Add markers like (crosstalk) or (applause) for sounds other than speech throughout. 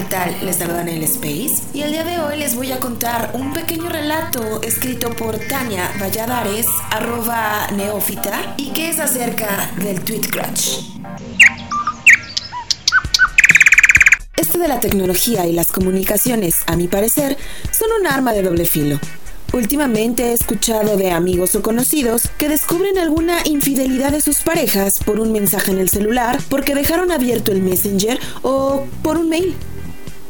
¿qué tal? Les saludan el Space y el día de hoy les voy a contar un pequeño relato escrito por Tania Valladares, arroba neófita, y que es acerca del tweet crutch. Esto de la tecnología y las comunicaciones, a mi parecer, son un arma de doble filo. Últimamente he escuchado de amigos o conocidos que descubren alguna infidelidad de sus parejas por un mensaje en el celular, porque dejaron abierto el Messenger o por un mail.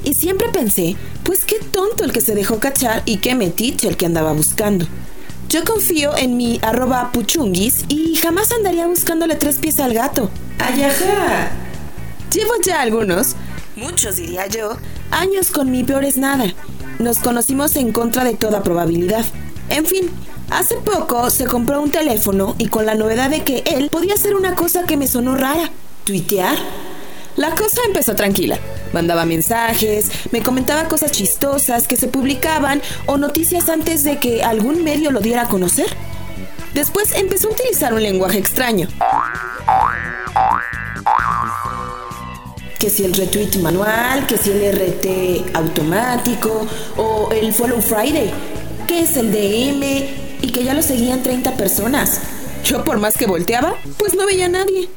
Y siempre pensé, pues qué tonto el que se dejó cachar y qué metiche el que andaba buscando. Yo confío en mi arroba puchunguis y jamás andaría buscándole tres pies al gato. ¡Ayaja! Llevo ya algunos, muchos diría yo, años con mi peor es nada nos conocimos en contra de toda probabilidad. En fin, hace poco se compró un teléfono y con la novedad de que él podía hacer una cosa que me sonó rara, tuitear. La cosa empezó tranquila. Mandaba mensajes, me comentaba cosas chistosas que se publicaban o noticias antes de que algún medio lo diera a conocer. Después empezó a utilizar un lenguaje extraño que si el retweet manual, que si el RT automático o el Follow Friday, que es el DM y que ya lo seguían 30 personas. Yo por más que volteaba, pues no veía a nadie.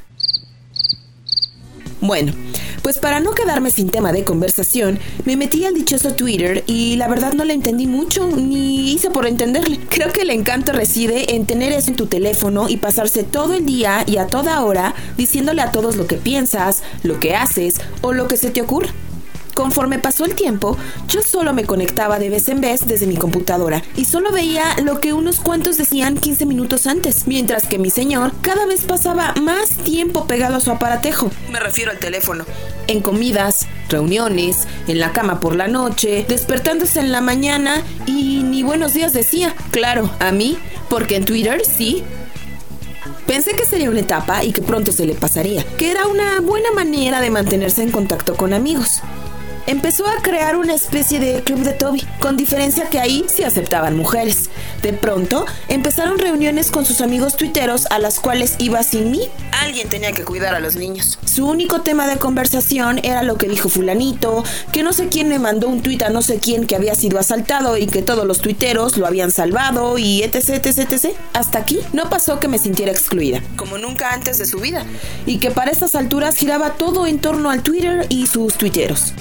Bueno, pues para no quedarme sin tema de conversación, me metí al dichoso Twitter y la verdad no le entendí mucho ni hice por entenderle. (laughs) Creo que el encanto reside en tener eso en tu teléfono y pasarse todo el día y a toda hora diciéndole a todos lo que piensas, lo que haces o lo que se te ocurre. Conforme pasó el tiempo, yo solo me conectaba de vez en vez desde mi computadora y solo veía lo que unos cuantos decían 15 minutos antes, mientras que mi señor cada vez pasaba más tiempo pegado a su aparatejo. Me refiero al teléfono. En comidas, reuniones, en la cama por la noche, despertándose en la mañana y ni buenos días decía. Claro, a mí, porque en Twitter sí, Pensé que sería una etapa y que pronto se le pasaría, que era una buena manera de mantenerse en contacto con amigos empezó a crear una especie de club de Toby, con diferencia que ahí sí aceptaban mujeres. De pronto, empezaron reuniones con sus amigos tuiteros a las cuales iba sin mí. Alguien tenía que cuidar a los niños. Su único tema de conversación era lo que dijo fulanito, que no sé quién me mandó un tuit a no sé quién que había sido asaltado y que todos los tuiteros lo habían salvado y etc, etc, etc. Hasta aquí no pasó que me sintiera excluida, como nunca antes de su vida, y que para estas alturas giraba todo en torno al Twitter y sus tuiteros.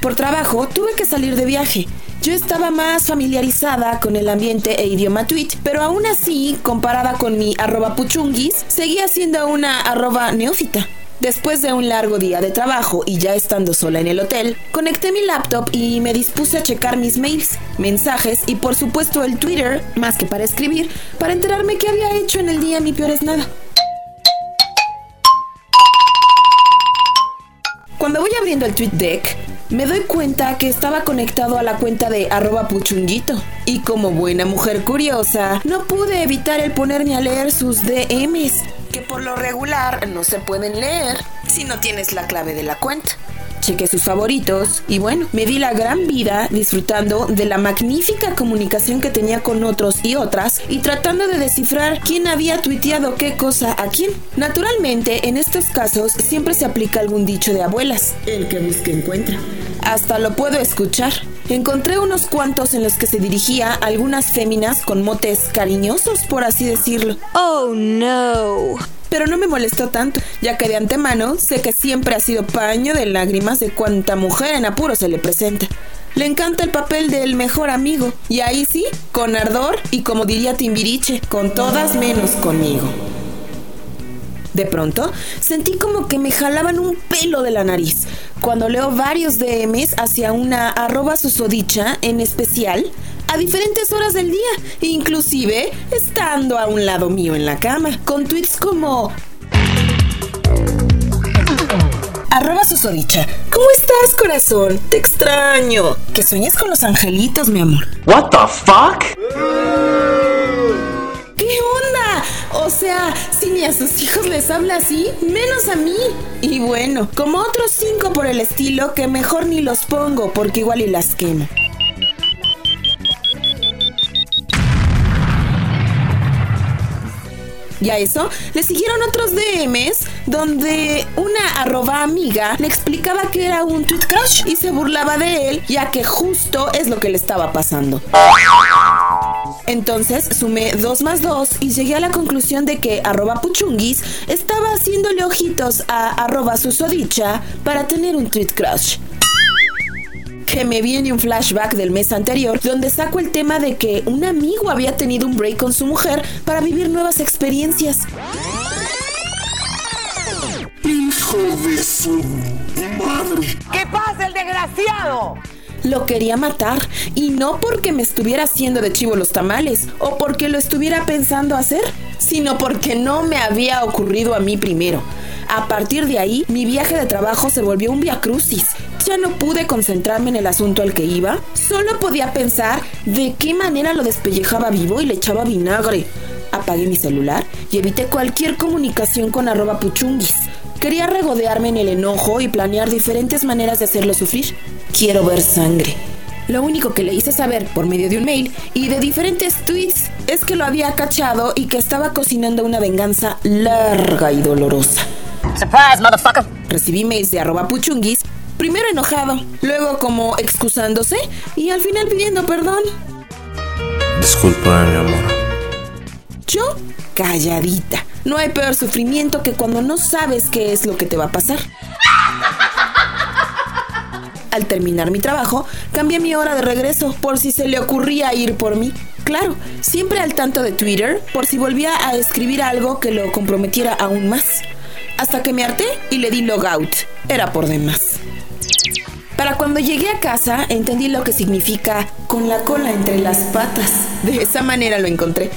Por trabajo tuve que salir de viaje. Yo estaba más familiarizada con el ambiente e idioma tweet, pero aún así, comparada con mi arroba puchunguis, seguía siendo una arroba neófita. Después de un largo día de trabajo y ya estando sola en el hotel, conecté mi laptop y me dispuse a checar mis mails, mensajes y por supuesto el Twitter, más que para escribir, para enterarme qué había hecho en el día mi peor es nada. Cuando voy abriendo el tweet deck, me doy cuenta que estaba conectado a la cuenta de arroba puchunguito. Y como buena mujer curiosa, no pude evitar el ponerme a leer sus DMs, que por lo regular no se pueden leer si no tienes la clave de la cuenta chequé sus favoritos y bueno, me di la gran vida disfrutando de la magnífica comunicación que tenía con otros y otras y tratando de descifrar quién había tuiteado qué cosa a quién. Naturalmente, en estos casos siempre se aplica algún dicho de abuelas. El que busque encuentra. Hasta lo puedo escuchar. Encontré unos cuantos en los que se dirigía a algunas féminas con motes cariñosos, por así decirlo. Oh no pero no me molestó tanto, ya que de antemano sé que siempre ha sido paño de lágrimas de cuanta mujer en apuro se le presenta. Le encanta el papel del mejor amigo, y ahí sí, con ardor y como diría Timbiriche, con todas menos conmigo. De pronto, sentí como que me jalaban un pelo de la nariz. Cuando leo varios DMs hacia una arroba susodicha en especial, a diferentes horas del día, inclusive estando a un lado mío en la cama, con tweets como... Arroba susodicha. ¿Cómo estás, corazón? Te extraño. Que sueñes con los angelitos, mi amor. What the fuck? ¿Qué onda? O sea, si ni a sus hijos les habla así, menos a mí. Y bueno, como otros cinco por el estilo que mejor ni los pongo porque igual y las quemo. Y a eso le siguieron otros DMs donde una arroba amiga le explicaba que era un tweet crush y se burlaba de él, ya que justo es lo que le estaba pasando. Entonces sumé 2 más 2 y llegué a la conclusión de que arroba puchunguis estaba haciéndole ojitos a arroba susodicha para tener un tweet crush que me viene un flashback del mes anterior donde saco el tema de que un amigo había tenido un break con su mujer para vivir nuevas experiencias. Hijo de su madre. ¿Qué pasa el desgraciado? Lo quería matar y no porque me estuviera haciendo de chivo los tamales o porque lo estuviera pensando hacer, sino porque no me había ocurrido a mí primero. A partir de ahí, mi viaje de trabajo se volvió un via crucis. Ya no pude concentrarme en el asunto al que iba, solo podía pensar de qué manera lo despellejaba vivo y le echaba vinagre. Apagué mi celular y evité cualquier comunicación con arroba puchunguis. Quería regodearme en el enojo y planear diferentes maneras de hacerlo sufrir. Quiero ver sangre. Lo único que le hice saber por medio de un mail y de diferentes tweets es que lo había cachado y que estaba cocinando una venganza larga y dolorosa. Surprise, motherfucker. Recibí mails de arroba puchunguis, primero enojado, luego como excusándose y al final pidiendo perdón. Disculpa, mi amor. Yo, calladita. No hay peor sufrimiento que cuando no sabes qué es lo que te va a pasar. Al terminar mi trabajo, cambié mi hora de regreso por si se le ocurría ir por mí. Claro, siempre al tanto de Twitter por si volvía a escribir algo que lo comprometiera aún más. Hasta que me harté y le di logout. Era por demás. Para cuando llegué a casa entendí lo que significa con la cola entre las patas. De esa manera lo encontré.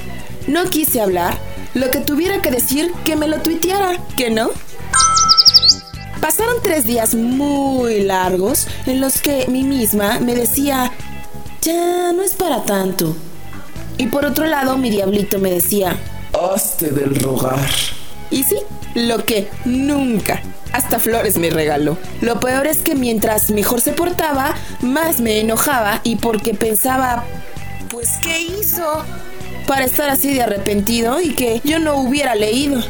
No quise hablar, lo que tuviera que decir que me lo tuiteara, ¿que no? Pasaron tres días muy largos en los que mí misma me decía, ya no es para tanto. Y por otro lado mi diablito me decía, Hazte del rogar. y sí, lo que nunca. Hasta flores me regaló. Lo peor es que mientras mejor se portaba, más me enojaba y porque pensaba, pues ¿qué hizo? Para estar así de arrepentido y que yo no hubiera leído.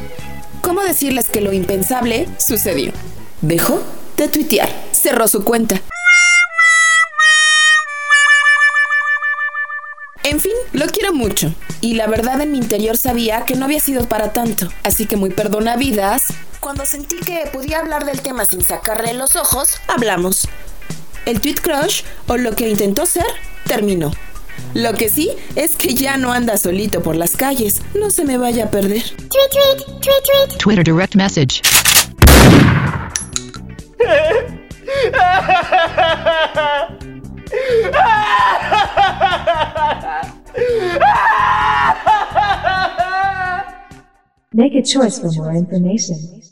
¿Cómo decirles que lo impensable sucedió? Dejó de tuitear, cerró su cuenta. En fin, lo quiero mucho. Y la verdad en mi interior sabía que no había sido para tanto. Así que muy perdonavidas, cuando sentí que podía hablar del tema sin sacarle los ojos, hablamos. El tweet crush, o lo que intentó ser, terminó. Lo que sí es que ya no anda solito por las calles. No se me vaya a perder. Twitter direct message. Make a choice for more information.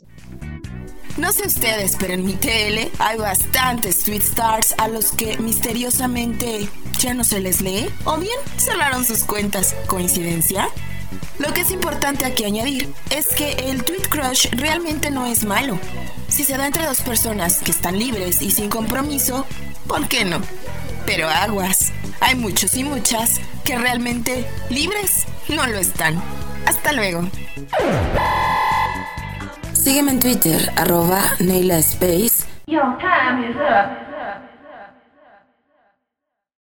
Sé ustedes, pero en mi TL hay bastantes tweet stars a los que misteriosamente ya no se les lee o bien cerraron sus cuentas. ¿Coincidencia? Lo que es importante aquí añadir es que el tweet crush realmente no es malo. Si se da entre dos personas que están libres y sin compromiso, ¿por qué no? Pero aguas, hay muchos y muchas que realmente libres no lo están. Hasta luego. Sígueme en Twitter, arroba Neila Space. Your time is.